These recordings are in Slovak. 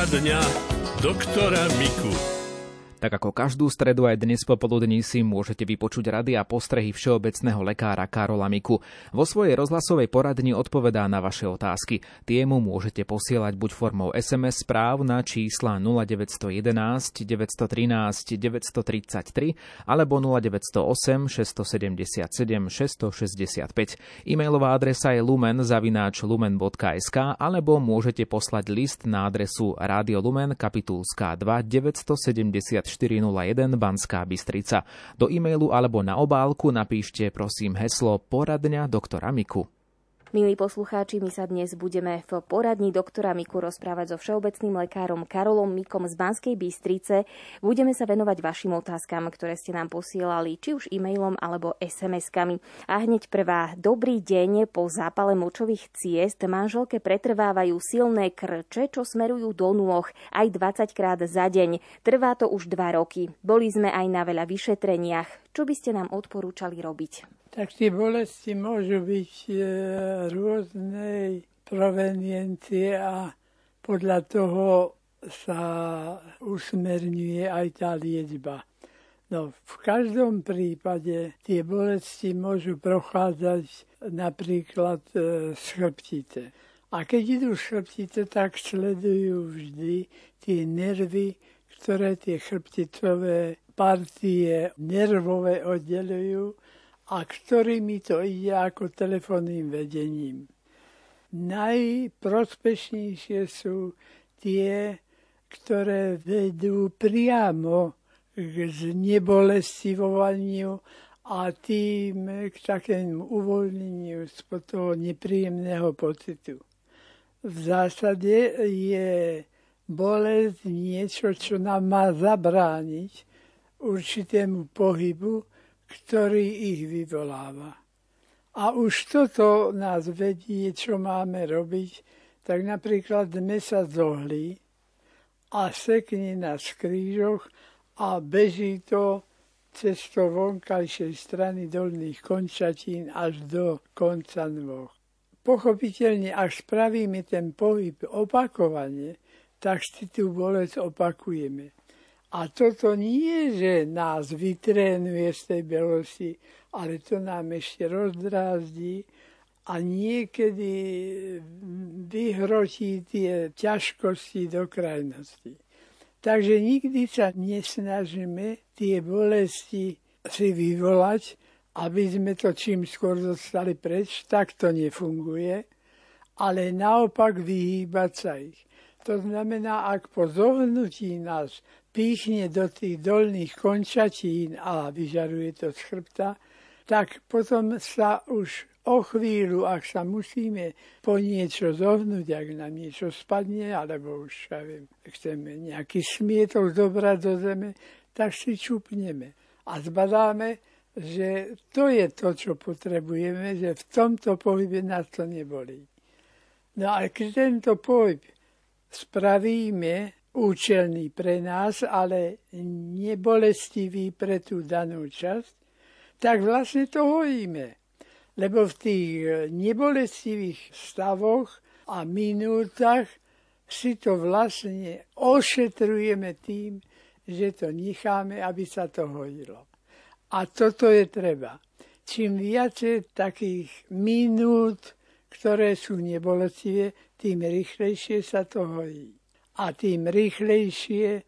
Poradňa doktora Miku. Tak ako každú stredu aj dnes popoludní si môžete vypočuť rady a postrehy všeobecného lekára Karola Miku. Vo svojej rozhlasovej poradni odpovedá na vaše otázky. Tie mu môžete posielať buď formou SMS správ na čísla 0911 913 933 alebo 0908 677 665. E-mailová adresa je lumen zavináč lumen.sk alebo môžete poslať list na adresu Radio Lumen Kapitulská 2 970 401 Banská Bystrica. Do e-mailu alebo na obálku napíšte prosím heslo Poradňa doktora Miku. Milí poslucháči, my sa dnes budeme v poradni doktora Miku rozprávať so všeobecným lekárom Karolom Mikom z Banskej Bystrice. Budeme sa venovať vašim otázkam, ktoré ste nám posielali, či už e-mailom alebo SMS-kami. A hneď prvá. Dobrý deň. Po zápale močových ciest manželke pretrvávajú silné krče, čo smerujú do nôh aj 20 krát za deň. Trvá to už 2 roky. Boli sme aj na veľa vyšetreniach. Čo by ste nám odporúčali robiť? Tak tie bolesti môžu byť e, rôznej proveniencie a podľa toho sa usmerňuje aj tá liečba. No, v každom prípade tie bolesti môžu prochádzať napríklad e, z chrbtice. A keď idú z chrbtice, tak sledujú vždy tie nervy, ktoré tie chrbticové partie nervové oddelujú a ktorými to ide ako telefónnym vedením. Najprospešnejšie sú tie, ktoré vedú priamo k znebolestivovaniu a tým k takému uvoľneniu spod toho nepríjemného pocitu. V zásade je bolesť niečo, čo nám má zabrániť určitému pohybu, ktorý ich vyvoláva. A už toto nás vedie, čo máme robiť, tak napríklad sme sa zohli a sekne na skrížoch a beží to cez to vonkajšej strany dolných končatín až do konca nôh. Pochopiteľne, ak spravíme ten pohyb opakovane, tak si tú bolesť opakujeme. A toto nie, že nás vytrénuje z tej belosti, ale to nám ešte rozdrázdí a niekedy vyhrotí tie ťažkosti do krajnosti. Takže nikdy sa nesnažíme tie bolesti si vyvolať, aby sme to čím skôr dostali preč, tak to nefunguje, ale naopak vyhýbať sa ich. To znamená, ak po zohnutí nás píchne do tých dolných končatín a vyžaruje to z chrbta, tak potom sa už o chvíľu, ak sa musíme po niečo zohnúť, ak nám niečo spadne, alebo už, ja viem, chceme nejaký smietok zobrať do zeme, tak si čupneme a zbadáme, že to je to, čo potrebujeme, že v tomto pohybe nás to nebolí. No a keď tento pohyb spravíme účelný pre nás, ale nebolestivý pre tú danú časť, tak vlastne to hojíme. Lebo v tých nebolestivých stavoch a minútach si to vlastne ošetrujeme tým, že to necháme, aby sa to hojilo. A toto je treba. Čím viacej takých minút, ktoré sú nebolestivé, tým rýchlejšie sa to hojí a tým rýchlejšie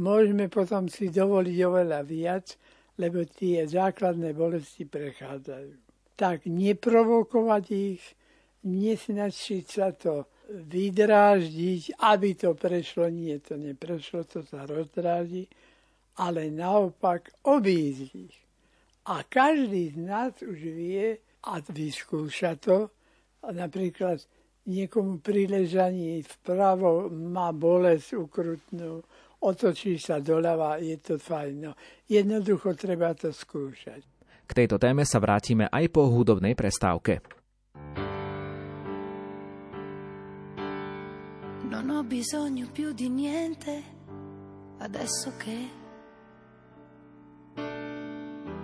môžeme potom si dovoliť oveľa viac, lebo tie základné bolesti prechádzajú. Tak neprovokovať ich, nesnačiť sa to vydráždiť, aby to prešlo. Nie, to neprešlo, to sa rozdráži, ale naopak obísť ich. A každý z nás už vie a vyskúša to, napríklad niekomu pri ležaní vpravo má bolesť ukrutnú, otočí sa doľava, je to fajn. No, jednoducho treba to skúšať. K tejto téme sa vrátime aj po hudobnej prestávke. Non ho bisogno più di niente adesso che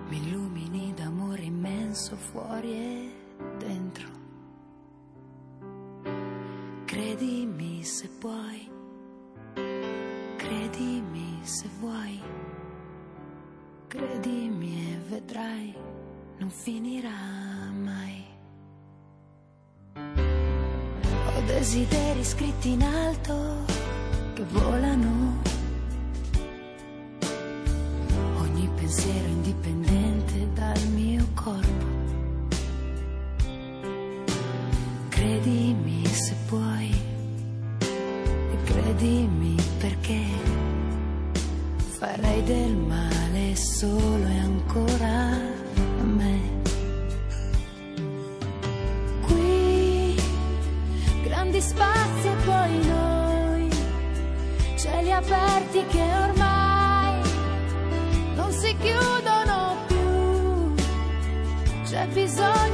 mi illumini d'amore immenso fuori e Credimi se puoi, Credimi se vuoi, credimi e vedrai, non finirà mai. Ho desideri scritti in alto che volano. Ogni pensiero indipendente dal mio corpo. Credimi se puoi e credimi perché farei del male solo e ancora a me. Qui grandi spazi e poi noi, cieli aperti che ormai non si chiudono più. C'è bisogno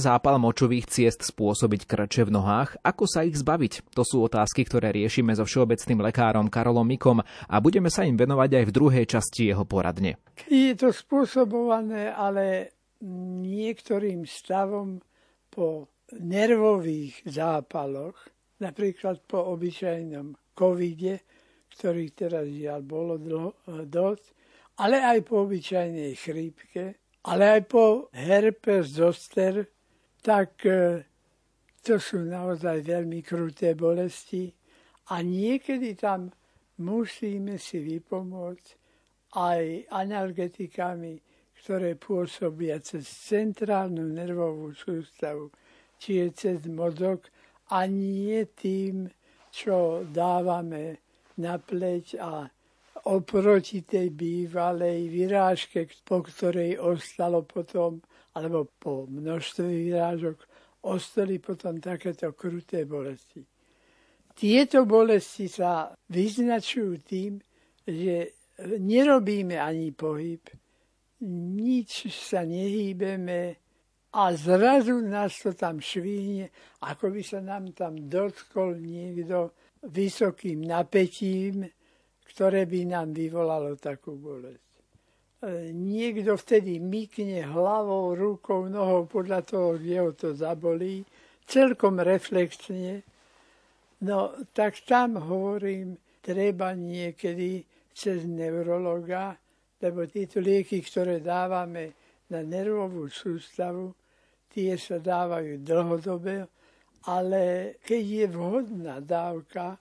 Zápal močových ciest spôsobiť krče v nohách? Ako sa ich zbaviť? To sú otázky, ktoré riešime so všeobecným lekárom Karolom Mikom a budeme sa im venovať aj v druhej časti jeho poradne. Je to spôsobované ale niektorým stavom po nervových zápaloch, napríklad po obyčajnom covide, ktorých teraz žiaľ bolo dosť, ale aj po obyčajnej chrípke, ale aj po herpes zoster, tak e, to sú naozaj veľmi kruté bolesti a niekedy tam musíme si vypomôcť aj analgetikami, ktoré pôsobia cez centrálnu nervovú sústavu, či je cez mozog a nie tým, čo dávame na pleť a oproti tej bývalej vyrážke, po ktorej ostalo potom, alebo po množstve vyrážok, ostali potom takéto kruté bolesti. Tieto bolesti sa vyznačujú tým, že nerobíme ani pohyb, nič sa nehýbeme a zrazu nás to tam švihne, ako by sa nám tam dotkol niekto vysokým napätím, ktoré by nám vyvolalo takú bolesť. Niekto vtedy mykne hlavou, rukou, nohou podľa toho, kde ho to zabolí, celkom reflexne. No tak tam hovorím, treba niekedy cez neurologa, lebo tieto lieky, ktoré dávame na nervovú sústavu, tie sa dávajú dlhodobé, ale keď je vhodná dávka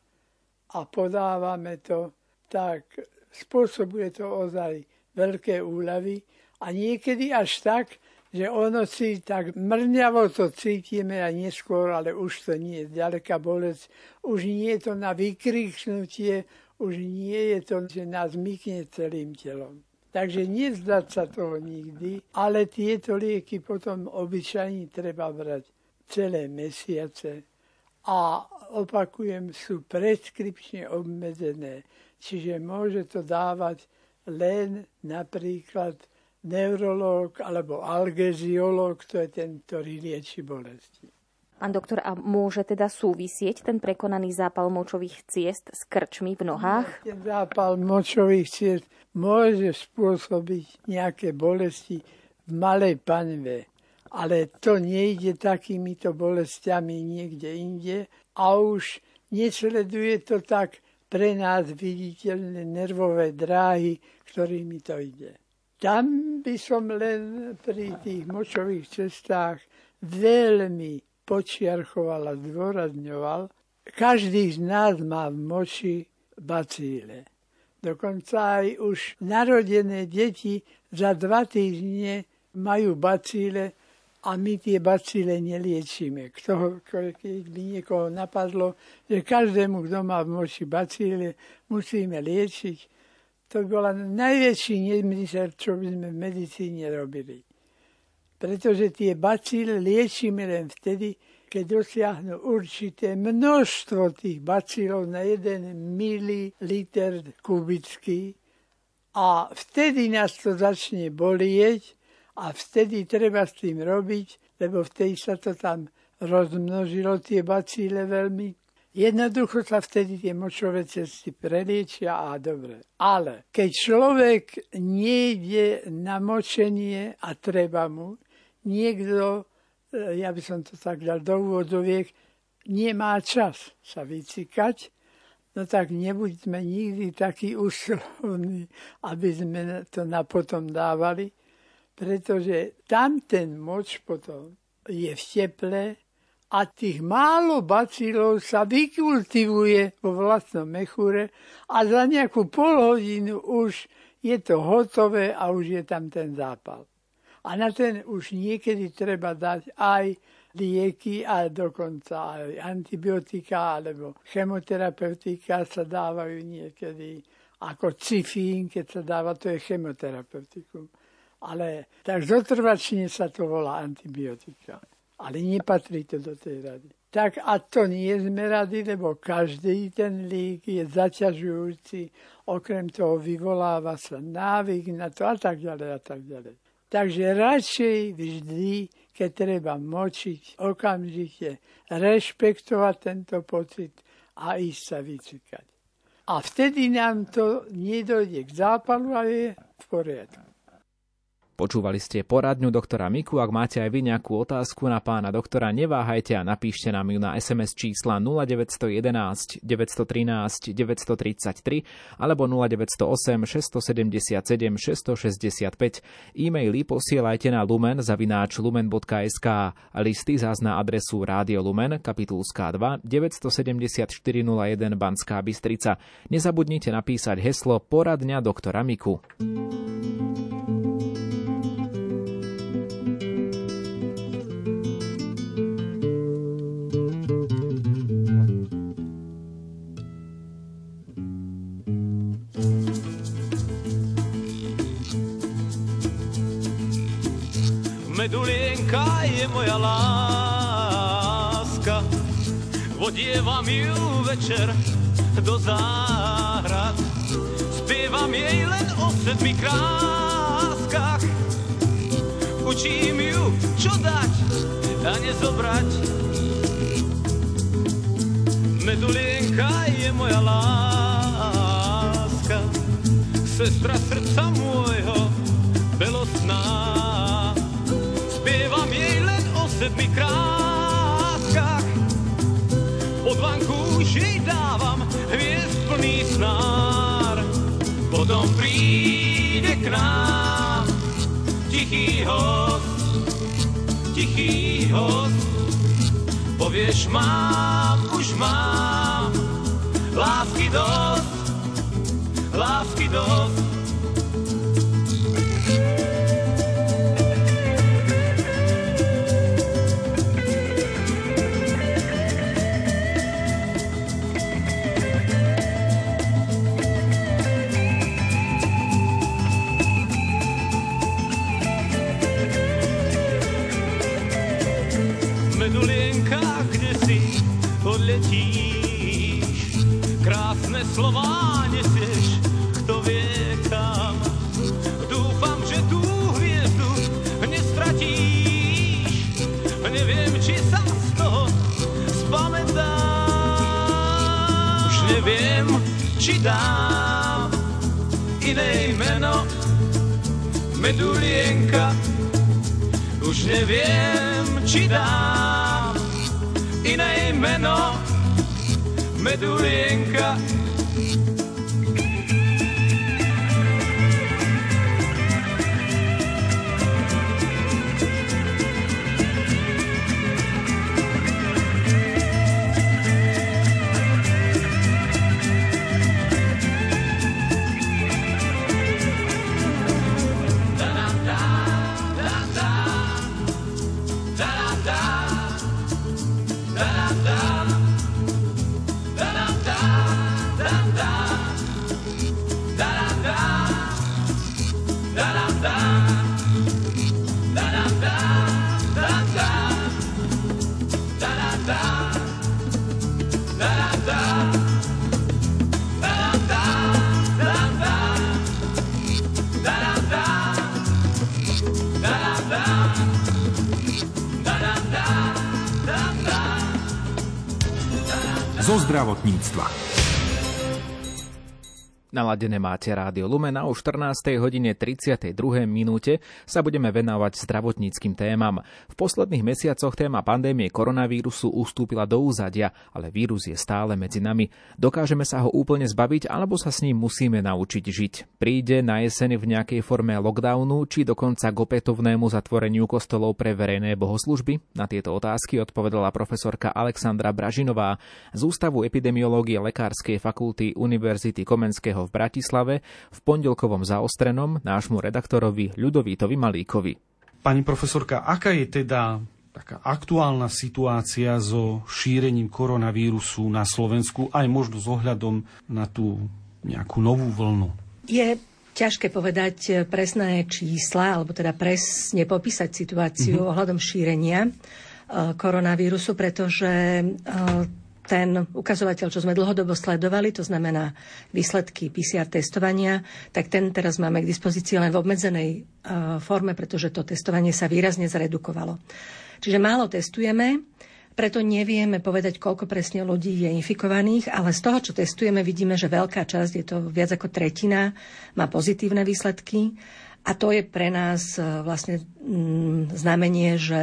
a podávame to, tak spôsobuje to ozaj veľké úľavy a niekedy až tak, že ono si tak mrňavo to cítime a neskôr, ale už to nie je ďaleká bolesť, už nie je to na vykričnutie, už nie je to, že nás mykne celým telom. Takže nezdať sa toho nikdy, ale tieto lieky potom obyčajne treba brať celé mesiace a opakujem, sú preskripčne obmedzené. Čiže môže to dávať len napríklad neurológ alebo algeziológ, to je ten, ktorý lieči bolesti. Pán doktor, a môže teda súvisieť ten prekonaný zápal močových ciest s krčmi v nohách? Ten zápal močových ciest môže spôsobiť nejaké bolesti v malej panve, ale to nejde takýmito bolestiami niekde inde a už nesleduje to tak pre nás viditeľné nervové dráhy, ktorými to ide. Tam by som len pri tých močových cestách veľmi počiarchoval a zdôrazňoval, každý z nás má v moči bacíle. Dokonca aj už narodené deti za dva týždne majú bacíle a my tie bacíle neliečíme. Kto, keď by niekoho napadlo, že každému, kto má v moči bacíle, musíme liečiť, to bola najväčší nezmysel, čo by sme v medicíne robili. Pretože tie bacíle liečíme len vtedy, keď dosiahnu určité množstvo tých bacílov na 1 mililiter kubický a vtedy nás to začne bolieť a vtedy treba s tým robiť, lebo vtedy sa to tam rozmnožilo, tie bacíle veľmi. Jednoducho sa vtedy tie močové cesty preliečia a dobre. Ale keď človek nejde na močenie a treba mu, niekto, e, ja by som to tak dal do úvodoviek, nemá čas sa vycikať, no tak nebuďme nikdy takí úsilovní, aby sme to na potom dávali, pretože tam ten moč potom je v teple a tých málo bacilov sa vykultivuje vo vlastnom mechure a za nejakú pol hodinu už je to hotové a už je tam ten zápal. A na ten už niekedy treba dať aj lieky a dokonca aj antibiotika alebo chemoterapeutika sa dávajú niekedy ako cifín, keď sa dáva, to je chemoterapeutikum ale tak zotrvačne sa to volá antibiotika. Ale nepatrí to do tej rady. Tak a to nie sme rady, lebo každý ten lík je zaťažujúci, okrem toho vyvoláva sa návyk na to a tak ďalej a tak ďalej. Takže radšej vždy, keď treba močiť, okamžite rešpektovať tento pocit a ísť sa vycikať. A vtedy nám to nedojde k zápalu a je v poriadku. Počúvali ste poradňu doktora Miku. Ak máte aj vy nejakú otázku na pána doktora, neváhajte a napíšte nám ju na SMS čísla 0911 913 933 alebo 0908 677 665. E-maily posielajte na lumen zavináč lumen.sk a listy zás na adresu Rádio Lumen, kapitulská 2, 97401 Banská Bystrica. Nezabudnite napísať heslo Poradňa doktora Miku. Medulienka je moja láska, vodievam ju večer do záhrad. Spievam jej len o sedmi kráskach, učím ju, čo dať a nezobrať. Medulienka je moja láska, sestra srdca môjho, posledných kráskach. Pod vankúši dávam hviezd plný snár. Potom príde k nám tichý host, tichý host. Povieš, mám, už mám, lásky dosť, lásky dosť. Či dám iné meno medulienka. Už neviem, či dám iné meno medulienka. Naladené máte Rádio Lumen a o 14. hodine 32. minúte sa budeme venovať zdravotníckým témam. V posledných mesiacoch téma pandémie koronavírusu ustúpila do úzadia, ale vírus je stále medzi nami. Dokážeme sa ho úplne zbaviť alebo sa s ním musíme naučiť žiť. Príde na jeseň v nejakej forme lockdownu či dokonca k opätovnému zatvoreniu kostolov pre verejné bohoslužby? Na tieto otázky odpovedala profesorka Alexandra Bražinová z Ústavu epidemiológie Lekárskej fakulty Univerzity Komenského v Bratislave v pondelkovom zaostrenom nášmu redaktorovi Ľudovítovi Malíkovi. Pani profesorka, aká je teda taká aktuálna situácia so šírením koronavírusu na Slovensku, aj možno s ohľadom na tú nejakú novú vlnu? Je ťažké povedať presné čísla, alebo teda presne popísať situáciu mm-hmm. ohľadom šírenia e, koronavírusu, pretože e, ten ukazovateľ, čo sme dlhodobo sledovali, to znamená výsledky PCR testovania, tak ten teraz máme k dispozícii len v obmedzenej uh, forme, pretože to testovanie sa výrazne zredukovalo. Čiže málo testujeme, preto nevieme povedať, koľko presne ľudí je infikovaných, ale z toho, čo testujeme, vidíme, že veľká časť, je to viac ako tretina, má pozitívne výsledky. A to je pre nás uh, vlastne mm, znamenie, že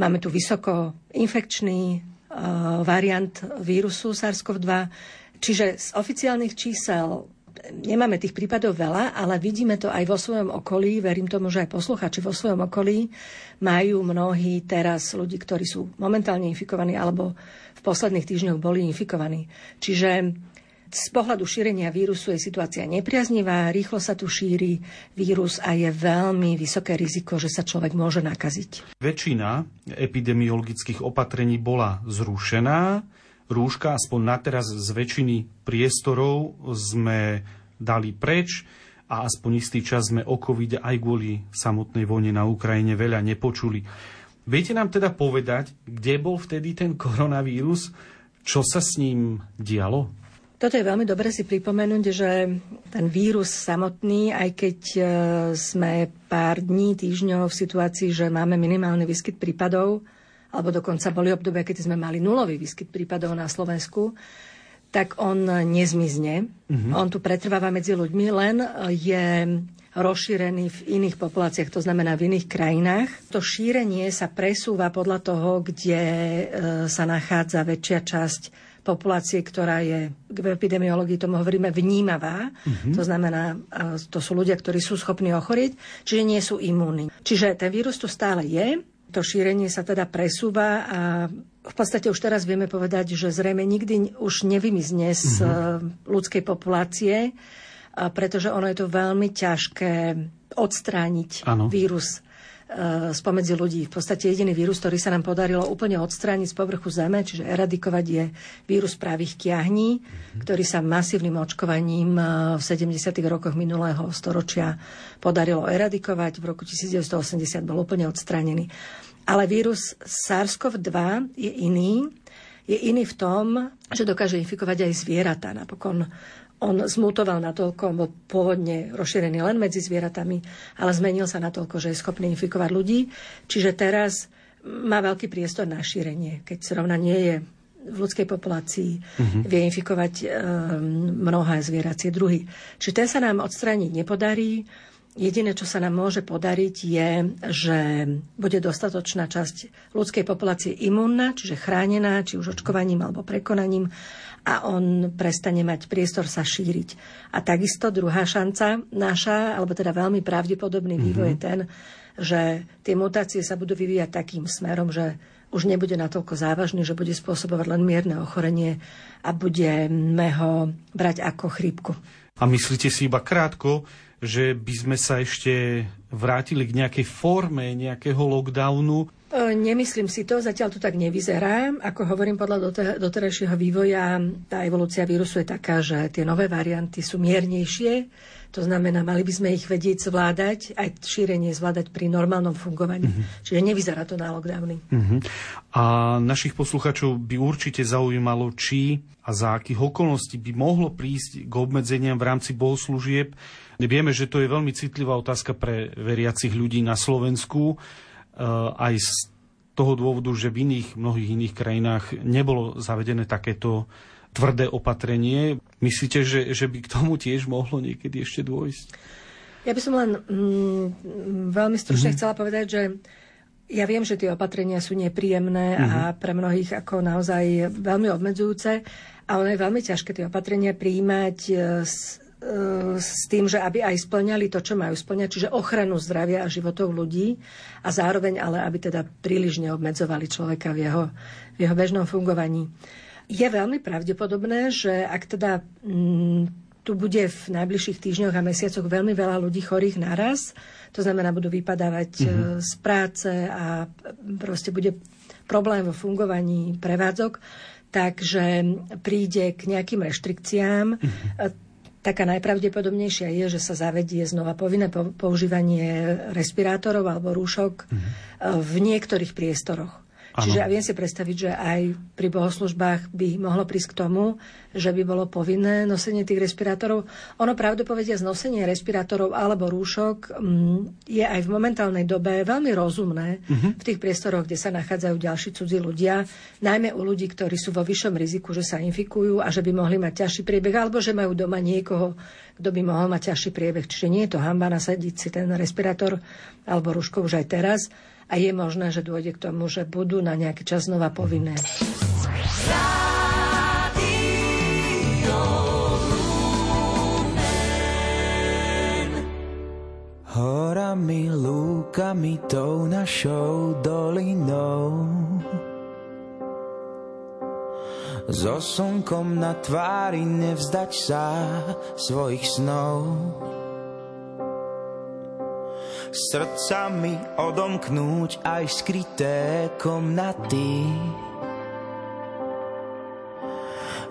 máme tu vysoko infekčný variant vírusu SARS-CoV-2. Čiže z oficiálnych čísel nemáme tých prípadov veľa, ale vidíme to aj vo svojom okolí, verím tomu, že aj posluchači vo svojom okolí majú mnohí teraz ľudí, ktorí sú momentálne infikovaní alebo v posledných týždňoch boli infikovaní. Čiže z pohľadu šírenia vírusu je situácia nepriaznivá, rýchlo sa tu šíri vírus a je veľmi vysoké riziko, že sa človek môže nakaziť. Väčšina epidemiologických opatrení bola zrušená. Rúška aspoň na teraz z väčšiny priestorov sme dali preč a aspoň istý čas sme o covid aj kvôli samotnej vojne na Ukrajine veľa nepočuli. Viete nám teda povedať, kde bol vtedy ten koronavírus? Čo sa s ním dialo? Toto je veľmi dobre si pripomenúť, že ten vírus samotný, aj keď e, sme pár dní, týždňov v situácii, že máme minimálny výskyt prípadov, alebo dokonca boli obdobia, keď sme mali nulový výskyt prípadov na Slovensku, tak on nezmizne. Mm-hmm. On tu pretrváva medzi ľuďmi, len je rozšírený v iných populáciách, to znamená v iných krajinách. To šírenie sa presúva podľa toho, kde e, sa nachádza väčšia časť populácie, ktorá je, v epidemiológii tomu hovoríme, vnímavá. Mm-hmm. To znamená, to sú ľudia, ktorí sú schopní ochorieť, čiže nie sú imúni. Čiže ten vírus tu stále je, to šírenie sa teda presúva a v podstate už teraz vieme povedať, že zrejme nikdy už nevymizne z mm-hmm. ľudskej populácie, pretože ono je to veľmi ťažké odstrániť ano. vírus E, spomedzi ľudí. V podstate jediný vírus, ktorý sa nám podarilo úplne odstrániť z povrchu Zeme, čiže eradikovať, je vírus právých kiahní, ktorý sa masívnym očkovaním e, v 70. rokoch minulého storočia podarilo eradikovať. V roku 1980 bol úplne odstránený. Ale vírus SARS-CoV-2 je iný. Je iný v tom, že dokáže infikovať aj zvieratá. Napokon on zmutoval natoľko, bol pôvodne rozšírený len medzi zvieratami, ale zmenil sa natoľko, že je schopný infikovať ľudí. Čiže teraz má veľký priestor na šírenie, keď zrovna nie je v ľudskej populácii, uh-huh. vie infikovať um, mnohé zvieracie druhy. Čiže ten sa nám odstrániť nepodarí. Jediné, čo sa nám môže podariť, je, že bude dostatočná časť ľudskej populácie imúnna, čiže chránená, či už očkovaním alebo prekonaním a on prestane mať priestor sa šíriť. A takisto druhá šanca naša, alebo teda veľmi pravdepodobný mm-hmm. vývoj je ten, že tie mutácie sa budú vyvíjať takým smerom, že už nebude natoľko závažný, že bude spôsobovať len mierne ochorenie a budeme ho brať ako chrípku. A myslíte si iba krátko, že by sme sa ešte vrátili k nejakej forme nejakého lockdownu, nemyslím si to, zatiaľ to tak nevyzerá. Ako hovorím, podľa doterajšieho vývoja tá evolúcia vírusu je taká, že tie nové varianty sú miernejšie. To znamená, mali by sme ich vedieť zvládať, aj šírenie zvládať pri normálnom fungovaní. Mm-hmm. Čiže nevyzerá to na lockdowny. Mm-hmm. A našich posluchačov by určite zaujímalo, či a za akých okolností by mohlo prísť k obmedzeniam v rámci bohoslúžieb. Vieme, že to je veľmi citlivá otázka pre veriacich ľudí na Slovensku aj z toho dôvodu, že v iných, mnohých iných krajinách nebolo zavedené takéto tvrdé opatrenie. Myslíte, že, že by k tomu tiež mohlo niekedy ešte dôjsť? Ja by som len mm, veľmi stručne mm-hmm. chcela povedať, že ja viem, že tie opatrenia sú nepríjemné mm-hmm. a mhm. pre mnohých ako naozaj veľmi obmedzujúce a ono je veľmi ťažké tie opatrenia prijímať s s tým, že aby aj splňali to, čo majú splňať, čiže ochranu zdravia a životov ľudí a zároveň ale, aby teda príliš neobmedzovali človeka v jeho, v jeho bežnom fungovaní. Je veľmi pravdepodobné, že ak teda m, mm, tu bude v najbližších týždňoch a mesiacoch veľmi veľa ľudí chorých naraz, to znamená, budú vypadávať mm-hmm. z práce a proste bude problém vo fungovaní prevádzok, takže príde k nejakým reštrikciám. Mm-hmm Taká najpravdepodobnejšia je, že sa zavedie znova povinné používanie respirátorov alebo rúšok mm-hmm. v niektorých priestoroch. Ano. Čiže ja viem si predstaviť, že aj pri bohoslužbách by mohlo prísť k tomu, že by bolo povinné nosenie tých respirátorov. Ono pravdu povedia, nosenie respirátorov alebo rúšok mm, je aj v momentálnej dobe veľmi rozumné uh-huh. v tých priestoroch, kde sa nachádzajú ďalší cudzí ľudia, najmä u ľudí, ktorí sú vo vyššom riziku, že sa infikujú a že by mohli mať ťažší priebeh, alebo že majú doma niekoho, kto by mohol mať ťažší priebeh. Čiže nie je to hamba nasadiť si ten respirátor alebo rúško už aj teraz a je možné, že dôjde k tomu, že budú na nejaký čas znova povinné. Horami, lúkami, tou našou dolinou So slnkom na tvári nevzdať sa svojich snov srdcami odomknúť aj skryté komnaty.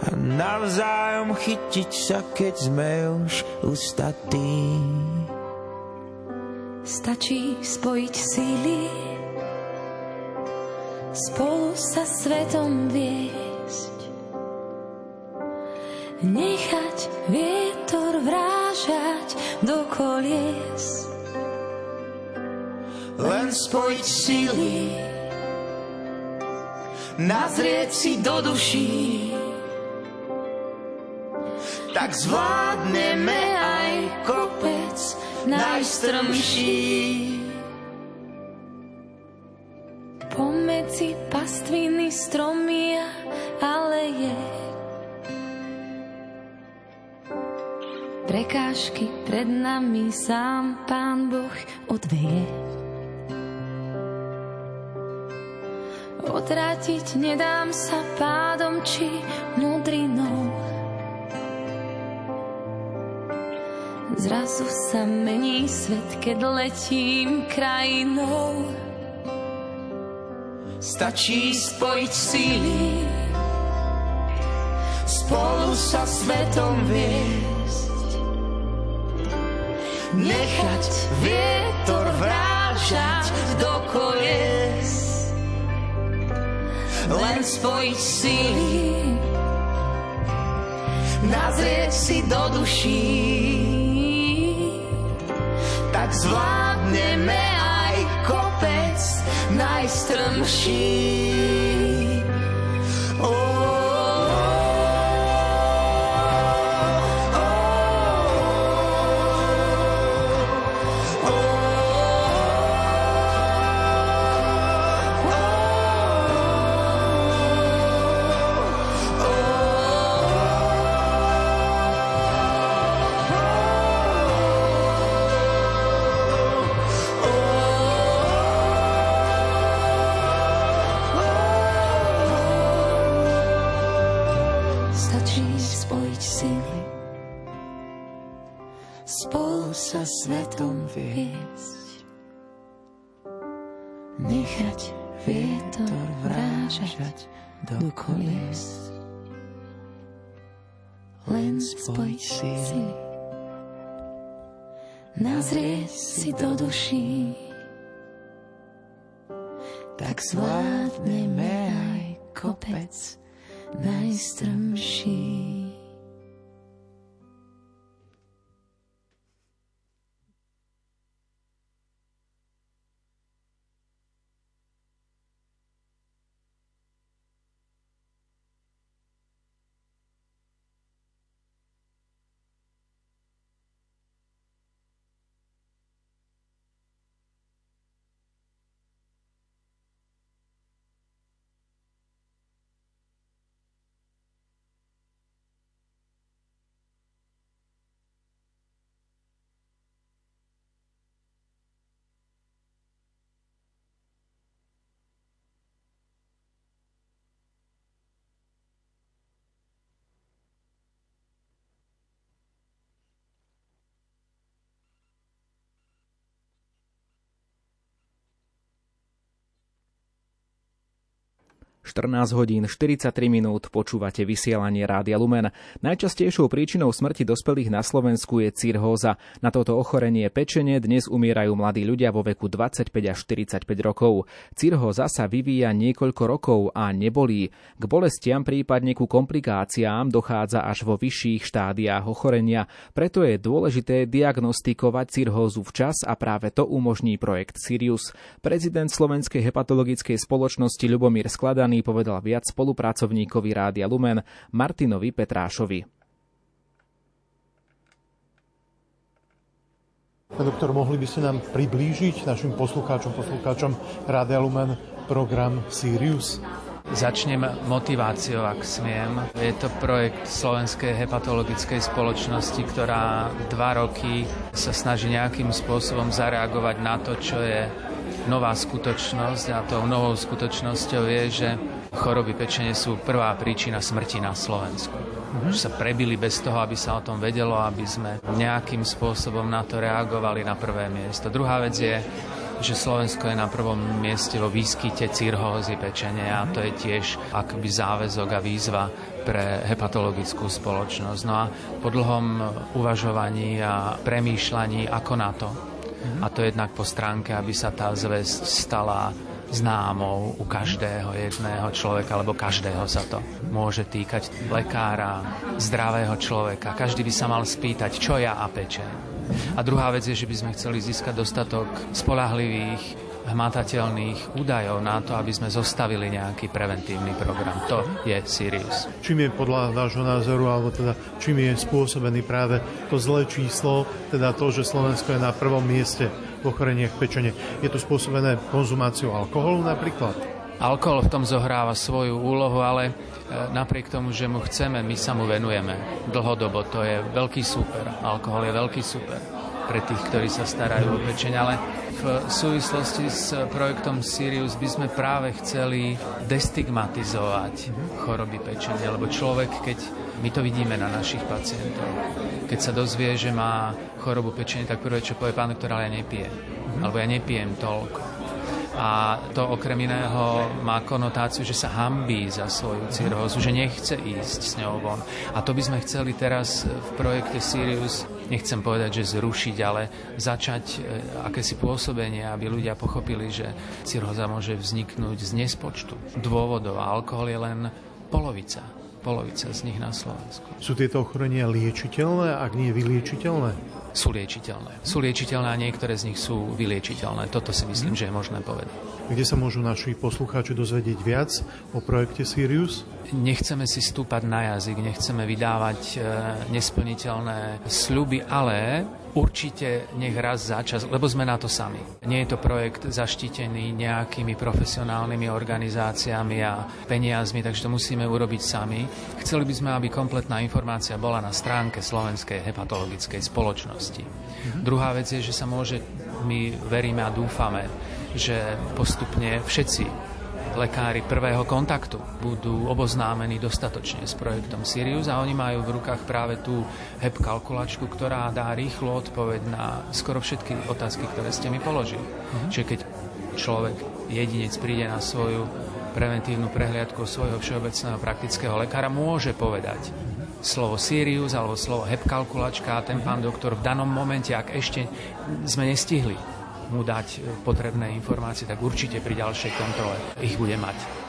A navzájom chytiť sa, keď sme už ustatí. Stačí spojiť síly, spolu sa svetom viesť. Nechať vietor vrážať do kolies len spojiť síly, nazrieť si do duší, tak zvládneme aj kopec najstrmší. Pomedzi pastviny stromia, ale je Prekážky pred nami sám Pán Boh odveje. Odrátiť nedám sa pádom či mudrinou. Zrazu sa mení svet, keď letím krajinou. Stačí spojiť síly, spolu sa svetom viesť. Nechať vietor vrážať do kolies. Len spojiť síly, nazrieť si do duší. Tak zvládneme aj kopec najstrmší. 14 hodín 43 minút počúvate vysielanie Rádia Lumen. Najčastejšou príčinou smrti dospelých na Slovensku je cirhóza. Na toto ochorenie pečenie dnes umierajú mladí ľudia vo veku 25 až 45 rokov. Cirhóza sa vyvíja niekoľko rokov a nebolí. K bolestiam, prípadne ku komplikáciám dochádza až vo vyšších štádiách ochorenia. Preto je dôležité diagnostikovať cirhózu včas a práve to umožní projekt Sirius. Prezident Slovenskej hepatologickej spoločnosti Ľubomír Skladaný povedal viac spolupracovníkovi Rádia Lumen Martinovi Petrášovi. Pán doktor, mohli by ste nám priblížiť našim poslucháčom, poslucháčom Rádia Lumen program Sirius? Začnem motiváciou, ak smiem. Je to projekt Slovenskej hepatologickej spoločnosti, ktorá dva roky sa snaží nejakým spôsobom zareagovať na to, čo je nová skutočnosť a tou novou skutočnosťou je, že choroby pečenie sú prvá príčina smrti na Slovensku. Mm-hmm. Že sa prebili bez toho, aby sa o tom vedelo, aby sme nejakým spôsobom na to reagovali na prvé miesto. Druhá vec je, že Slovensko je na prvom mieste vo výskyte cirhózy pečenia a to je tiež akoby záväzok a výzva pre hepatologickú spoločnosť. No a po dlhom uvažovaní a premýšľaní, ako na to, a to jednak po stránke, aby sa tá zväzť stala známou u každého jedného človeka, lebo každého sa to môže týkať lekára, zdravého človeka. Každý by sa mal spýtať, čo ja a peče. A druhá vec je, že by sme chceli získať dostatok spolahlivých hmatateľných údajov na to, aby sme zostavili nejaký preventívny program. To je Sirius. Čím je podľa vášho názoru, alebo teda čím je spôsobený práve to zlé číslo, teda to, že Slovensko je na prvom mieste v ochoreniach pečene. Je to spôsobené konzumáciou alkoholu napríklad? Alkohol v tom zohráva svoju úlohu, ale e, napriek tomu, že mu chceme, my sa mu venujeme dlhodobo. To je veľký super. Alkohol je veľký super pre tých, ktorí sa starajú o pečeň, ale v súvislosti s projektom Sirius by sme práve chceli destigmatizovať choroby pečenia, lebo človek, keď my to vidíme na našich pacientov, keď sa dozvie, že má chorobu pečenia, tak prvé, čo povie pán doktor, ale ja nepije. Alebo ja nepijem toľko a to okrem iného má konotáciu, že sa hambí za svoju cirhózu, že nechce ísť s ňou von. A to by sme chceli teraz v projekte Sirius, nechcem povedať, že zrušiť, ale začať e, akési pôsobenie, aby ľudia pochopili, že cirhóza môže vzniknúť z nespočtu dôvodov. A alkohol je len polovica polovica z nich na Slovensku. Sú tieto ochorenia liečiteľné, ak nie vyliečiteľné? sú liečiteľné. Sú liečiteľné a niektoré z nich sú vyliečiteľné. Toto si myslím, že je možné povedať. Kde sa môžu naši poslucháči dozvedieť viac o projekte Sirius? Nechceme si stúpať na jazyk, nechceme vydávať e, nesplniteľné sľuby, ale určite nech raz za čas, lebo sme na to sami. Nie je to projekt zaštitený nejakými profesionálnymi organizáciami a peniazmi, takže to musíme urobiť sami. Chceli by sme, aby kompletná informácia bola na stránke Slovenskej hepatologickej spoločnosti. Mhm. Druhá vec je, že sa môže, my veríme a dúfame, že postupne všetci lekári prvého kontaktu budú oboznámení dostatočne s projektom Sirius a oni majú v rukách práve tú HEP kalkulačku, ktorá dá rýchlu odpoveď na skoro všetky otázky, ktoré ste mi položili. Uh-huh. Čiže keď človek, jedinec príde na svoju preventívnu prehliadku svojho všeobecného praktického lekára, môže povedať slovo Sirius alebo slovo HEP kalkulačka a ten pán doktor v danom momente, ak ešte sme nestihli mu dať potrebné informácie, tak určite pri ďalšej kontrole ich bude mať.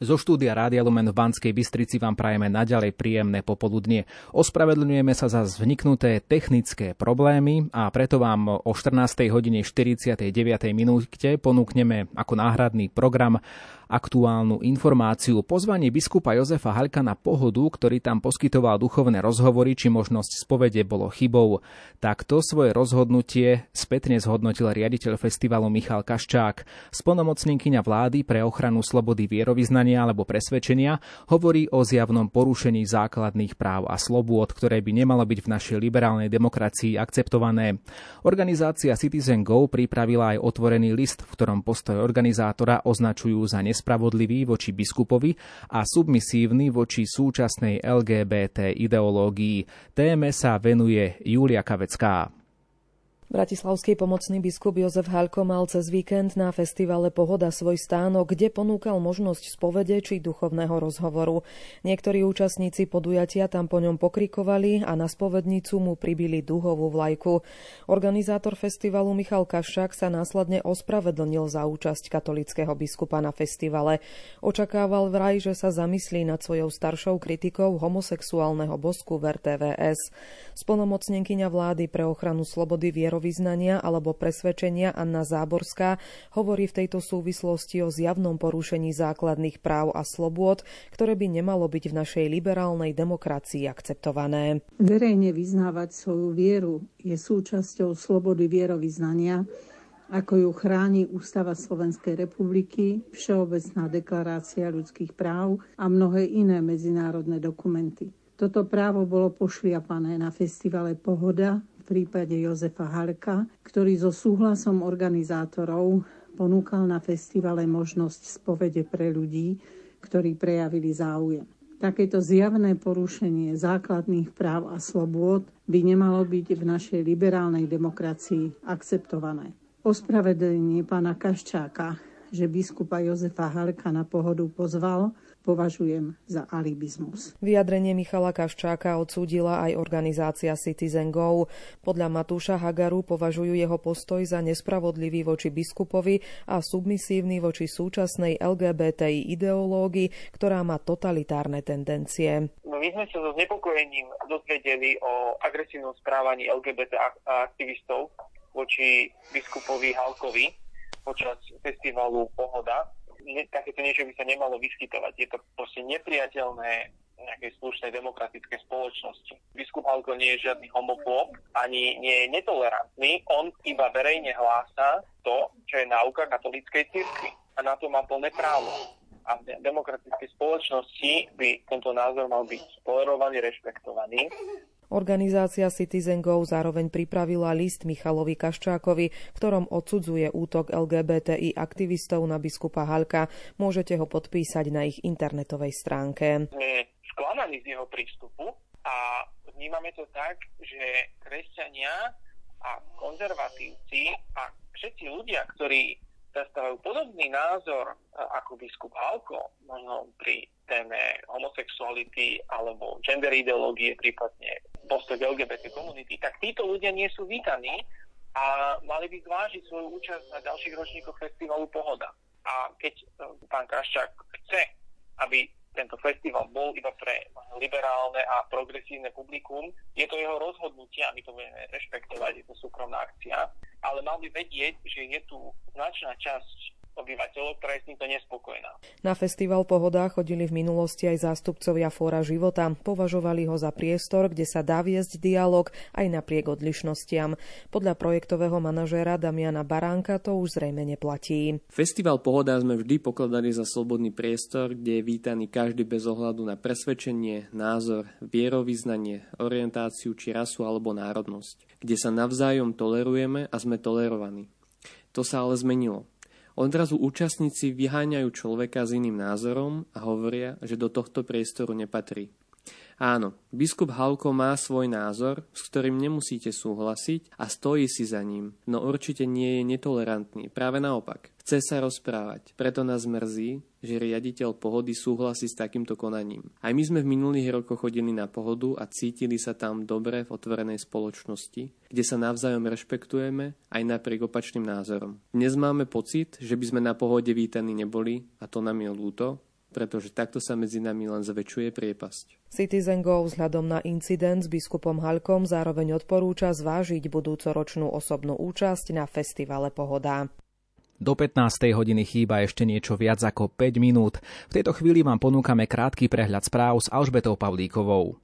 Zo štúdia Rádia Lumen v Banskej Bystrici vám prajeme naďalej príjemné popoludnie. Ospravedlňujeme sa za vzniknuté technické problémy a preto vám o 14. hodine 49. minúte ponúkneme ako náhradný program aktuálnu informáciu. Pozvanie biskupa Jozefa Halka na pohodu, ktorý tam poskytoval duchovné rozhovory, či možnosť spovede bolo chybou. Takto svoje rozhodnutie spätne zhodnotil riaditeľ festivalu Michal Kaščák. Sponomocníkyňa vlády pre ochranu slobody vierovýznania alebo presvedčenia hovorí o zjavnom porušení základných práv a slobôd, ktoré by nemalo byť v našej liberálnej demokracii akceptované. Organizácia Citizen Go pripravila aj otvorený list, v ktorom postoj organizátora označujú za nespravodlivý nespravodlivý voči biskupovi a submisívny voči súčasnej LGBT ideológii. Téme sa venuje Julia Kavecká. Bratislavský pomocný biskup Jozef Halko mal cez víkend na festivale Pohoda svoj stánok, kde ponúkal možnosť spovede či duchovného rozhovoru. Niektorí účastníci podujatia tam po ňom pokrikovali a na spovednicu mu pribili duhovú vlajku. Organizátor festivalu Michal Kaščák sa následne ospravedlnil za účasť katolického biskupa na festivale. Očakával vraj, že sa zamyslí nad svojou staršou kritikou homosexuálneho bosku v RTVS. Spolnomocnenkyňa vlády pre ochranu slobody vierov vierovýznania alebo presvedčenia Anna Záborská hovorí v tejto súvislosti o zjavnom porušení základných práv a slobôd, ktoré by nemalo byť v našej liberálnej demokracii akceptované. Verejne vyznávať svoju vieru je súčasťou slobody vierovýznania, ako ju chráni Ústava Slovenskej republiky, Všeobecná deklarácia ľudských práv a mnohé iné medzinárodné dokumenty. Toto právo bolo pošliapané na festivale Pohoda prípade Jozefa Halka, ktorý so súhlasom organizátorov ponúkal na festivale možnosť spovede pre ľudí, ktorí prejavili záujem. Takéto zjavné porušenie základných práv a slobôd by nemalo byť v našej liberálnej demokracii akceptované. Ospravedlenie pána Kaščáka, že biskupa Jozefa Halka na pohodu pozval, považujem za alibizmus. Vyjadrenie Michala Kaščáka odsúdila aj organizácia Citizen Go. Podľa Matúša Hagaru považujú jeho postoj za nespravodlivý voči biskupovi a submisívny voči súčasnej LGBTI ideológii, ktorá má totalitárne tendencie. No, my sme sa so znepokojením dozvedeli o agresívnom správaní LGBT aktivistov voči biskupovi Halkovi počas festivalu Pohoda ne, takéto niečo by sa nemalo vyskytovať. Je to proste nepriateľné nejakej slušnej demokratickej spoločnosti. Biskup Halko nie je žiadny homofób, ani nie je netolerantný, on iba verejne hlása to, čo je náuka katolíckej cirkvi. A na to má plné právo. A v demokratickej spoločnosti by tento názor mal byť tolerovaný, rešpektovaný. Organizácia Citizen Go zároveň pripravila list Michalovi Kaščákovi, ktorom odsudzuje útok LGBTI aktivistov na biskupa Halka. Môžete ho podpísať na ich internetovej stránke. Sme sklamaní z jeho prístupu a vnímame to tak, že kresťania a konzervatívci a všetci ľudia, ktorí zastávajú podobný názor ako biskup Halko, možno pri téme homosexuality alebo gender ideológie, prípadne postoj LGBT komunity, tak títo ľudia nie sú vítaní a mali by zvážiť svoju účasť na ďalších ročníkoch festivalu Pohoda. A keď e, pán Kraščák chce, aby tento festival bol iba pre liberálne a progresívne publikum. Je to jeho rozhodnutie a my to budeme rešpektovať, je to súkromná akcia. Ale mal by vedieť, že je tu značná časť obyvateľov, ktorá je s týmto nespokojná. Na festival Pohoda chodili v minulosti aj zástupcovia Fóra života. Považovali ho za priestor, kde sa dá viesť dialog aj napriek odlišnostiam. Podľa projektového manažéra Damiana Baránka to už zrejme neplatí. Festival Pohoda sme vždy pokladali za slobodný priestor, kde je vítaný každý bez ohľadu na presvedčenie, názor, vierovýznanie, orientáciu či rasu alebo národnosť, kde sa navzájom tolerujeme a sme tolerovaní. To sa ale zmenilo. Odrazu účastníci vyháňajú človeka s iným názorom a hovoria, že do tohto priestoru nepatrí. Áno, biskup Halko má svoj názor, s ktorým nemusíte súhlasiť a stojí si za ním, no určite nie je netolerantný, práve naopak. Chce sa rozprávať, preto nás mrzí, že riaditeľ pohody súhlasí s takýmto konaním. Aj my sme v minulých rokoch chodili na pohodu a cítili sa tam dobre v otvorenej spoločnosti, kde sa navzájom rešpektujeme aj napriek opačným názorom. Dnes máme pocit, že by sme na pohode vítaní neboli a to nám je ľúto, pretože takto sa medzi nami len zväčšuje priepasť. Citizen Go vzhľadom na incident s biskupom Halkom zároveň odporúča zvážiť budúcoročnú osobnú účasť na festivale Pohoda. Do 15. hodiny chýba ešte niečo viac ako 5 minút. V tejto chvíli vám ponúkame krátky prehľad správ s Alžbetou Pavlíkovou.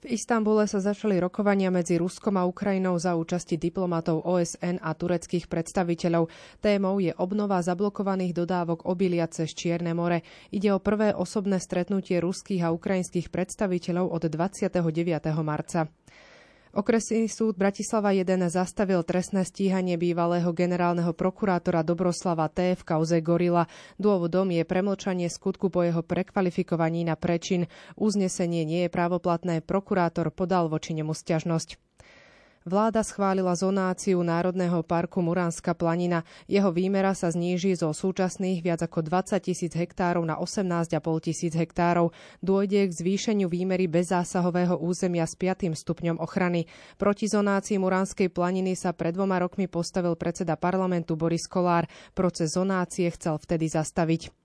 V Istambule sa začali rokovania medzi Ruskom a Ukrajinou za účasti diplomatov OSN a tureckých predstaviteľov. Témou je obnova zablokovaných dodávok obilia cez Čierne more. Ide o prvé osobné stretnutie ruských a ukrajinských predstaviteľov od 29. marca. Okresný súd Bratislava 1 zastavil trestné stíhanie bývalého generálneho prokurátora Dobroslava T. v kauze Gorila. Dôvodom je premlčanie skutku po jeho prekvalifikovaní na prečin. Uznesenie nie je právoplatné, prokurátor podal voči nemu stiažnosť. Vláda schválila zonáciu Národného parku Muránska planina. Jeho výmera sa zníži zo súčasných viac ako 20 tisíc hektárov na 18,5 tisíc hektárov. Dôjde k zvýšeniu výmery bezzásahového územia s 5. stupňom ochrany. Proti zonácii Muránskej planiny sa pred dvoma rokmi postavil predseda parlamentu Boris Kolár. Proces zonácie chcel vtedy zastaviť.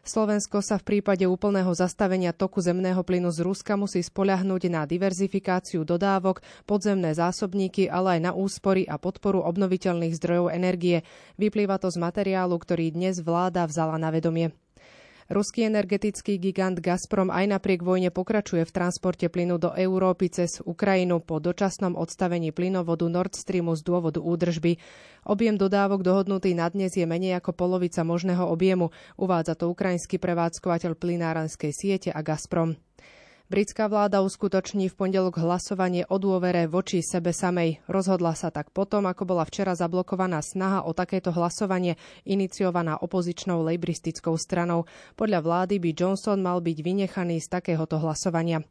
Slovensko sa v prípade úplného zastavenia toku zemného plynu z Ruska musí spoľahnúť na diverzifikáciu dodávok, podzemné zásobníky, ale aj na úspory a podporu obnoviteľných zdrojov energie. Vyplýva to z materiálu, ktorý dnes vláda vzala na vedomie. Ruský energetický gigant Gazprom aj napriek vojne pokračuje v transporte plynu do Európy cez Ukrajinu po dočasnom odstavení plynovodu Nord Streamu z dôvodu údržby. Objem dodávok dohodnutý na dnes je menej ako polovica možného objemu, uvádza to ukrajinský prevádzkovateľ plynárenskej siete a Gazprom. Britská vláda uskutoční v pondelok hlasovanie o dôvere voči sebe samej. Rozhodla sa tak potom, ako bola včera zablokovaná snaha o takéto hlasovanie iniciovaná opozičnou lejbristickou stranou. Podľa vlády by Johnson mal byť vynechaný z takéhoto hlasovania.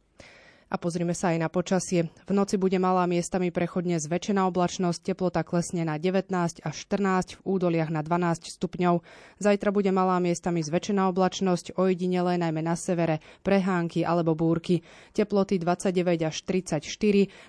A pozrime sa aj na počasie. V noci bude malá miestami prechodne zväčšená oblačnosť, teplota klesne na 19 až 14, v údoliach na 12 stupňov. Zajtra bude malá miestami zväčšená oblačnosť, ojedinele najmä na severe, prehánky alebo búrky. Teploty 29 až 34,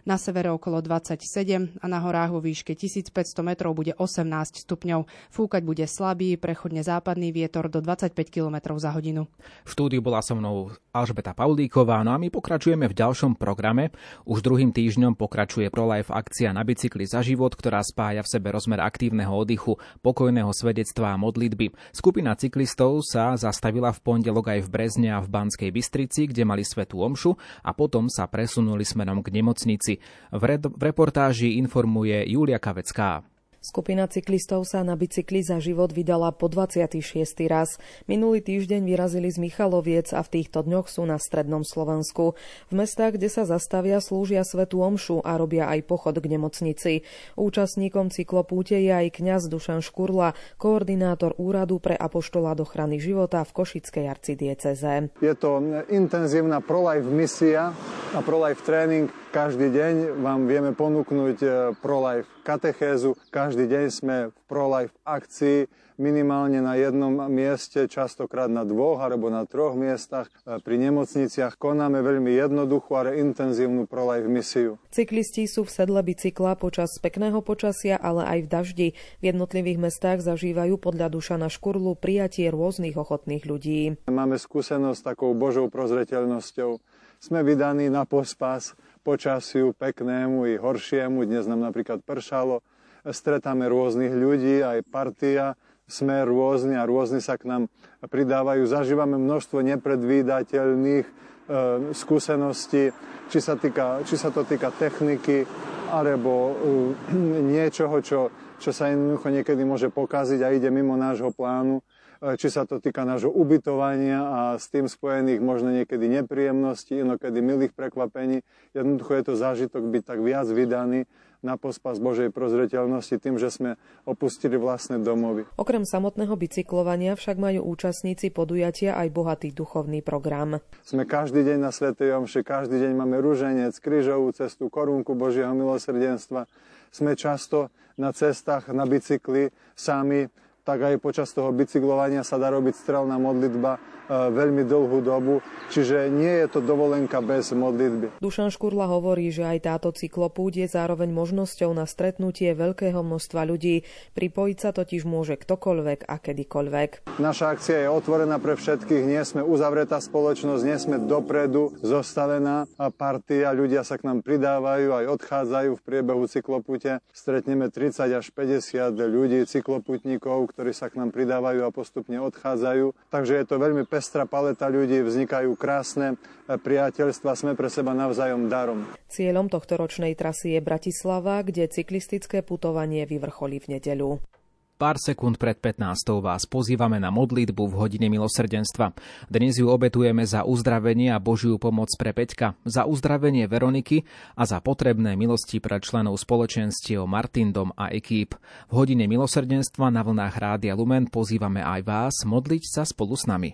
na severe okolo 27 a na horách vo výške 1500 metrov bude 18 stupňov. Fúkať bude slabý, prechodne západný vietor do 25 km za hodinu. V štúdiu bola so mnou Alžbeta Paulíková, no a my pokračujeme v ďalšom ďalšom programe. Už druhým týždňom pokračuje ProLife akcia na bicykli za život, ktorá spája v sebe rozmer aktívneho oddychu, pokojného svedectva a modlitby. Skupina cyklistov sa zastavila v pondelok aj v Brezne a v Banskej Bystrici, kde mali svetú omšu a potom sa presunuli smerom k nemocnici. V, re- v reportáži informuje Julia Kavecká. Skupina cyklistov sa na bicykli za život vydala po 26. raz. Minulý týždeň vyrazili z Michaloviec a v týchto dňoch sú na strednom Slovensku. V mestách, kde sa zastavia, slúžia svetu omšu a robia aj pochod k nemocnici. Účastníkom cyklopúte je aj kňaz Dušan Škurla, koordinátor Úradu pre apoštolát ochrany života v Košickej arcidieceze. Je to intenzívna pro-life misia a pro-life tréning každý deň vám vieme ponúknuť e, ProLife katechézu. Každý deň sme v ProLife akcii minimálne na jednom mieste, častokrát na dvoch alebo na troch miestach. E, pri nemocniciach konáme veľmi jednoduchú, ale intenzívnu ProLife misiu. Cyklisti sú v sedle bicykla počas pekného počasia, ale aj v daždi. V jednotlivých mestách zažívajú podľa Dušana Škurlu prijatie rôznych ochotných ľudí. Máme skúsenosť s takou božou prozreteľnosťou. Sme vydaní na pospas počasiu peknému i horšiemu. Dnes nám napríklad pršalo. Stretáme rôznych ľudí, aj partia. Sme rôzni a rôzni sa k nám pridávajú. Zažívame množstvo nepredvídateľných e, skúseností, či sa, týka, či sa to týka techniky, alebo e, niečoho, čo, čo sa jednoducho niekedy môže pokaziť a ide mimo nášho plánu. E, či sa to týka nášho ubytovania a s tým spojených možno niekedy nepríjemností, inokedy milých prekvapení. Jednoducho je to zážitok byť tak viac vydaný na pospas Božej prozreteľnosti tým, že sme opustili vlastné domovy. Okrem samotného bicyklovania však majú účastníci podujatia aj bohatý duchovný program. Sme každý deň na Svetej Omši, každý deň máme rúženec, krížovú cestu, korunku Božieho milosrdenstva. Sme často na cestách na bicykli sami tak aj počas toho bicyklovania sa dá robiť strelná modlitba veľmi dlhú dobu, čiže nie je to dovolenka bez modlitby. Dušan Škurla hovorí, že aj táto cyklopúť je zároveň možnosťou na stretnutie veľkého množstva ľudí. Pripojiť sa totiž môže ktokoľvek a kedykoľvek. Naša akcia je otvorená pre všetkých, nie sme uzavretá spoločnosť, nie sme dopredu zostavená a partia, ľudia sa k nám pridávajú, aj odchádzajú v priebehu cyklopute. Stretneme 30 až 50 ľudí, cykloputníkov, ktorí sa k nám pridávajú a postupne odchádzajú. Takže je to veľmi pes pestrá paleta ľudí, vznikajú krásne e, priateľstva, sme pre seba navzájom darom. Cieľom tohto ročnej trasy je Bratislava, kde cyklistické putovanie vyvrcholí v nedeľu. Pár sekúnd pred 15. vás pozývame na modlitbu v hodine milosrdenstva. Dnes ju obetujeme za uzdravenie a Božiu pomoc pre Peťka, za uzdravenie Veroniky a za potrebné milosti pre členov spoločenstiev Martindom a ekýp. V hodine milosrdenstva na vlnách Rádia Lumen pozývame aj vás modliť sa spolu s nami.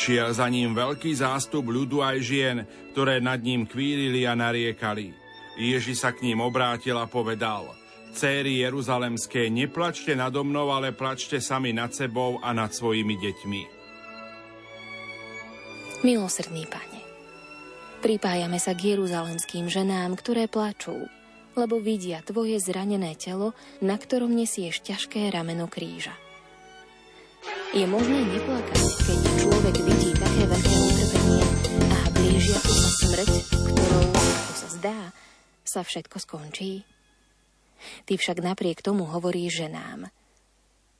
Šiel za ním veľký zástup ľudu aj žien, ktoré nad ním kvílili a nariekali. Ježi sa k ním obrátil a povedal, Céry Jeruzalemské, neplačte nado mnou, ale plačte sami nad sebou a nad svojimi deťmi. Milosrdný pane, pripájame sa k jeruzalemským ženám, ktoré plačú, lebo vidia tvoje zranené telo, na ktorom nesieš ťažké rameno kríža. Je možné neplakať, keď človek vidí také veľké utrpenie a blížiacu sa smrť, ktorou, ako sa zdá, sa všetko skončí? Ty však napriek tomu hovoríš ženám.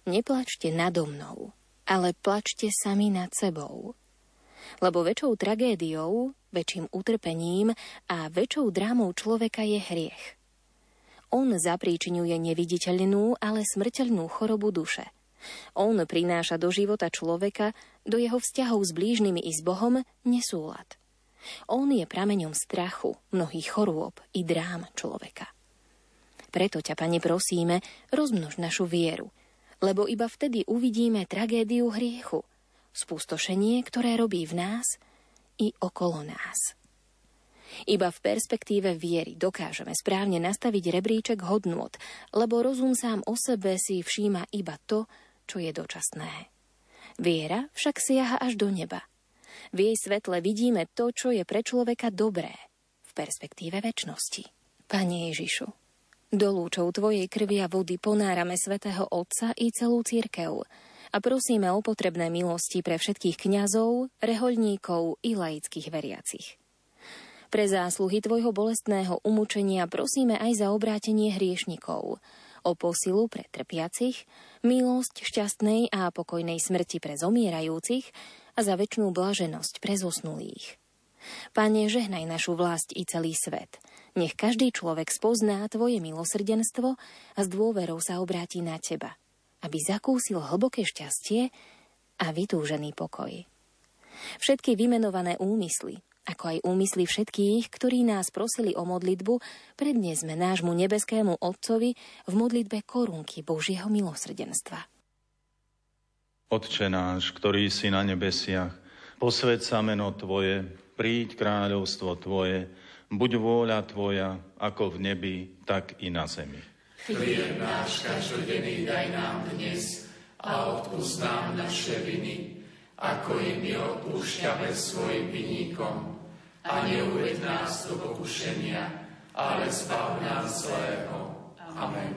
Neplačte nado mnou, ale plačte sami nad sebou. Lebo väčšou tragédiou, väčším utrpením a väčšou drámou človeka je hriech. On zapríčinuje neviditeľnú, ale smrteľnú chorobu duše – on prináša do života človeka, do jeho vzťahov s blížnymi i s Bohom, nesúlad. On je prameňom strachu, mnohých chorôb i drám človeka. Preto ťa, Pane, prosíme, rozmnož našu vieru, lebo iba vtedy uvidíme tragédiu hriechu, spustošenie, ktoré robí v nás i okolo nás. Iba v perspektíve viery dokážeme správne nastaviť rebríček hodnôt, lebo rozum sám o sebe si všíma iba to, čo je dočasné. Viera však siaha až do neba. V jej svetle vidíme to, čo je pre človeka dobré, v perspektíve väčšnosti. Pane Ježišu, do lúčov Tvojej krvi a vody ponárame svätého Otca i celú církev a prosíme o potrebné milosti pre všetkých kňazov, rehoľníkov i laických veriacich. Pre zásluhy Tvojho bolestného umúčenia prosíme aj za obrátenie hriešnikov, o posilu pre trpiacich, milosť šťastnej a pokojnej smrti pre zomierajúcich a za väčšnú blaženosť pre zosnulých. Pane, žehnaj našu vlast i celý svet. Nech každý človek spozná Tvoje milosrdenstvo a s dôverou sa obráti na Teba, aby zakúsil hlboké šťastie a vytúžený pokoj. Všetky vymenované úmysly, ako aj úmysly všetkých, ktorí nás prosili o modlitbu, predniesme nášmu nebeskému Otcovi v modlitbe korunky Božieho milosrdenstva. Otče náš, ktorý si na nebesiach, posved sa meno Tvoje, príď kráľovstvo Tvoje, buď vôľa Tvoja, ako v nebi, tak i na zemi. Chlieb náš každodenný daj nám dnes a odpúsť nám naše viny, ako i my odpúšťame svojim vinníkom. A neuved nás do pokušenia, ale zbav nás zlého. Amen.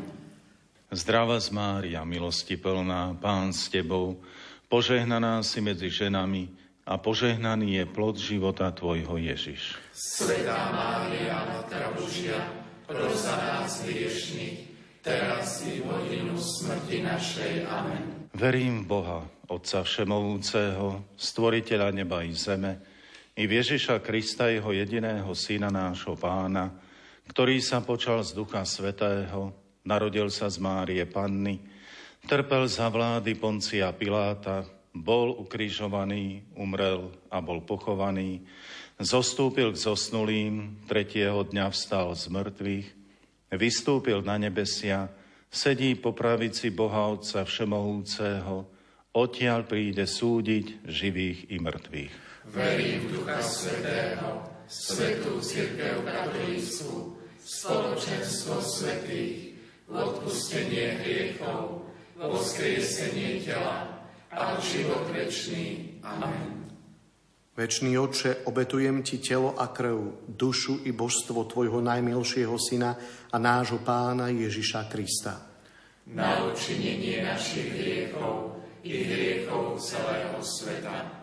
Zdrava z Mária, milosti plná, Pán s Tebou, požehnaná si medzi ženami a požehnaný je plod života Tvojho Ježiš. Svetá Mária, Matka Božia, pros za nás hriešných, teraz i v hodinu smrti našej. Amen. Verím v Boha, Otca Všemovúceho, Stvoriteľa neba i zeme, i v Ježiša Krista, Jeho jediného Syna, nášho Pána, ktorý sa počal z Ducha Svetého, narodil sa z Márie Panny, trpel za vlády Poncia Piláta, bol ukrižovaný, umrel a bol pochovaný, zostúpil k zosnulým, tretieho dňa vstal z mŕtvych, vystúpil na nebesia, sedí po pravici Boha Otca Všemohúceho, odtiaľ príde súdiť živých i mŕtvych. Verím v Ducha Svetého, Svetú Církev katolícku, spoločenstvo svetých, odpustenie hriechov, voskriesenie tela a život večný. Amen. Večný Otče, obetujem Ti telo a krv, dušu i božstvo Tvojho najmilšieho Syna a nášho Pána Ježiša Krista. Na učinenie našich hriechov i hriechov celého sveta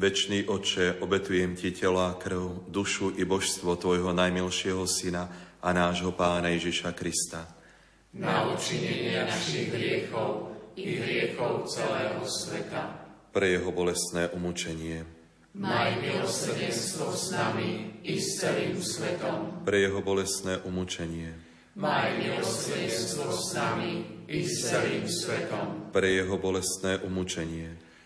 Večný Oče, obetujem Ti telo a krv, dušu i božstvo Tvojho najmilšieho Syna a nášho Pána Ježiša Krista. Na učinenie našich hriechov i hriechov celého sveta. Pre jeho bolestné umúčenie. Maj milosrdenstvo s nami i s celým svetom. Pre jeho bolestné umúčenie. Maj milosrdenstvo s nami i s celým svetom. Pre jeho bolestné umúčenie.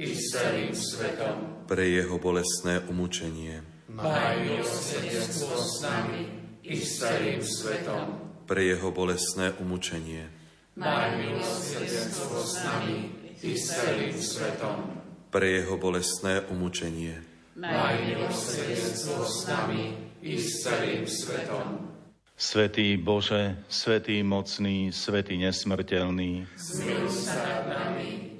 i s celým svetom. Pre jeho bolestné umúčenie. Maj milosrdenstvo s nami i s celým svetom. Pre jeho bolestné umúčenie. Maj milosrdenstvo s nami i s celým svetom. Pre jeho bolestné umúčenie. Maj milosrdenstvo s nami i s celým svetom. Svetý Bože, Svetý mocný, Svetý nesmrteľný, zmiluj sa nad nami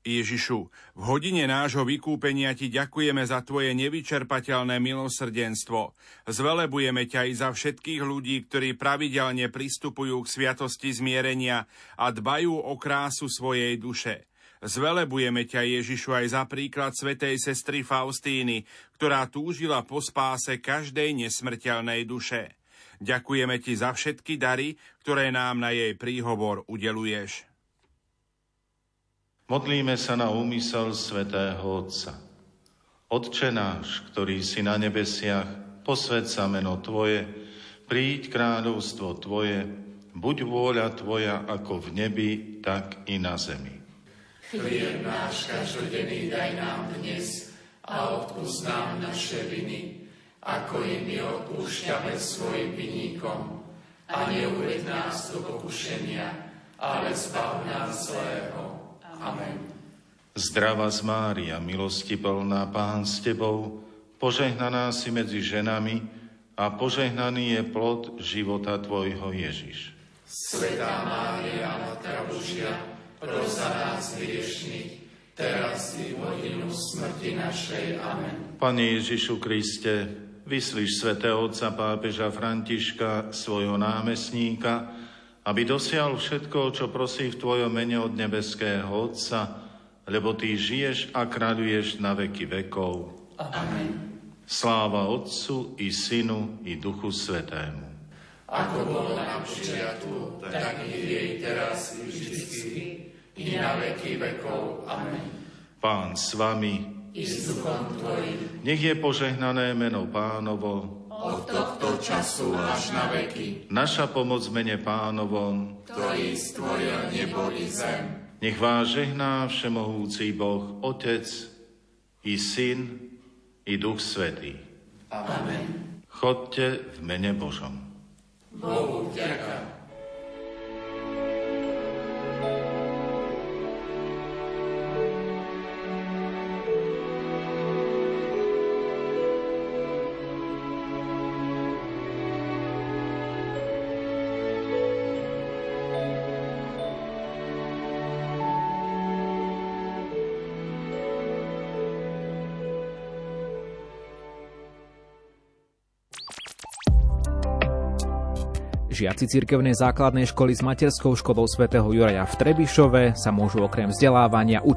Ježišu, v hodine nášho vykúpenia Ti ďakujeme za Tvoje nevyčerpateľné milosrdenstvo. Zvelebujeme ťa i za všetkých ľudí, ktorí pravidelne pristupujú k sviatosti zmierenia a dbajú o krásu svojej duše. Zvelebujeme ťa, Ježišu, aj za príklad svetej sestry Faustíny, ktorá túžila po spáse každej nesmrteľnej duše. Ďakujeme Ti za všetky dary, ktoré nám na jej príhovor udeluješ. Modlíme sa na úmysel svätého Otca. Otče náš, ktorý si na nebesiach, posved sa meno Tvoje, príď kráľovstvo Tvoje, buď vôľa Tvoja ako v nebi, tak i na zemi. Chlieb náš každodenný daj nám dnes a odpúsť nám naše viny, ako i my odpúšťame svojim vinníkom. A neuved nás do pokušenia, ale zbav nás zlého. Amen. Zdrava z Mária, milosti plná Pán s Tebou, požehnaná si medzi ženami a požehnaný je plod života Tvojho Ježiš. Svetá Mária, Matka Božia, pros za nás hriešných, teraz i v hodinu smrti našej. Amen. Pane Ježišu Kriste, vyslíš svätého otca pápeža Františka, svojho námestníka, aby dosial všetko, čo prosí v Tvojom mene od nebeského Otca, lebo Ty žiješ a kráľuješ na veky vekov. Amen. Sláva Otcu i Synu i Duchu Svetému. Ako bolo na počiatku, tak i jej teraz i vždycky, i na veky vekov. Amen. Pán s vami, i s duchom Tvojim, nech je požehnané meno Pánovo, od tohto času až na veky. Naša pomoc mene pánovom, ktorý stvoril nebo i zem. Nech vás žehná všemohúci Boh, Otec i Syn i Duch Svetý. Amen. Chodte v mene Božom. Bohu vďaka. Žiaci cirkevnej základnej školy s materskou školou svätého Juraja v Trebišove sa môžu okrem vzdelávania učiť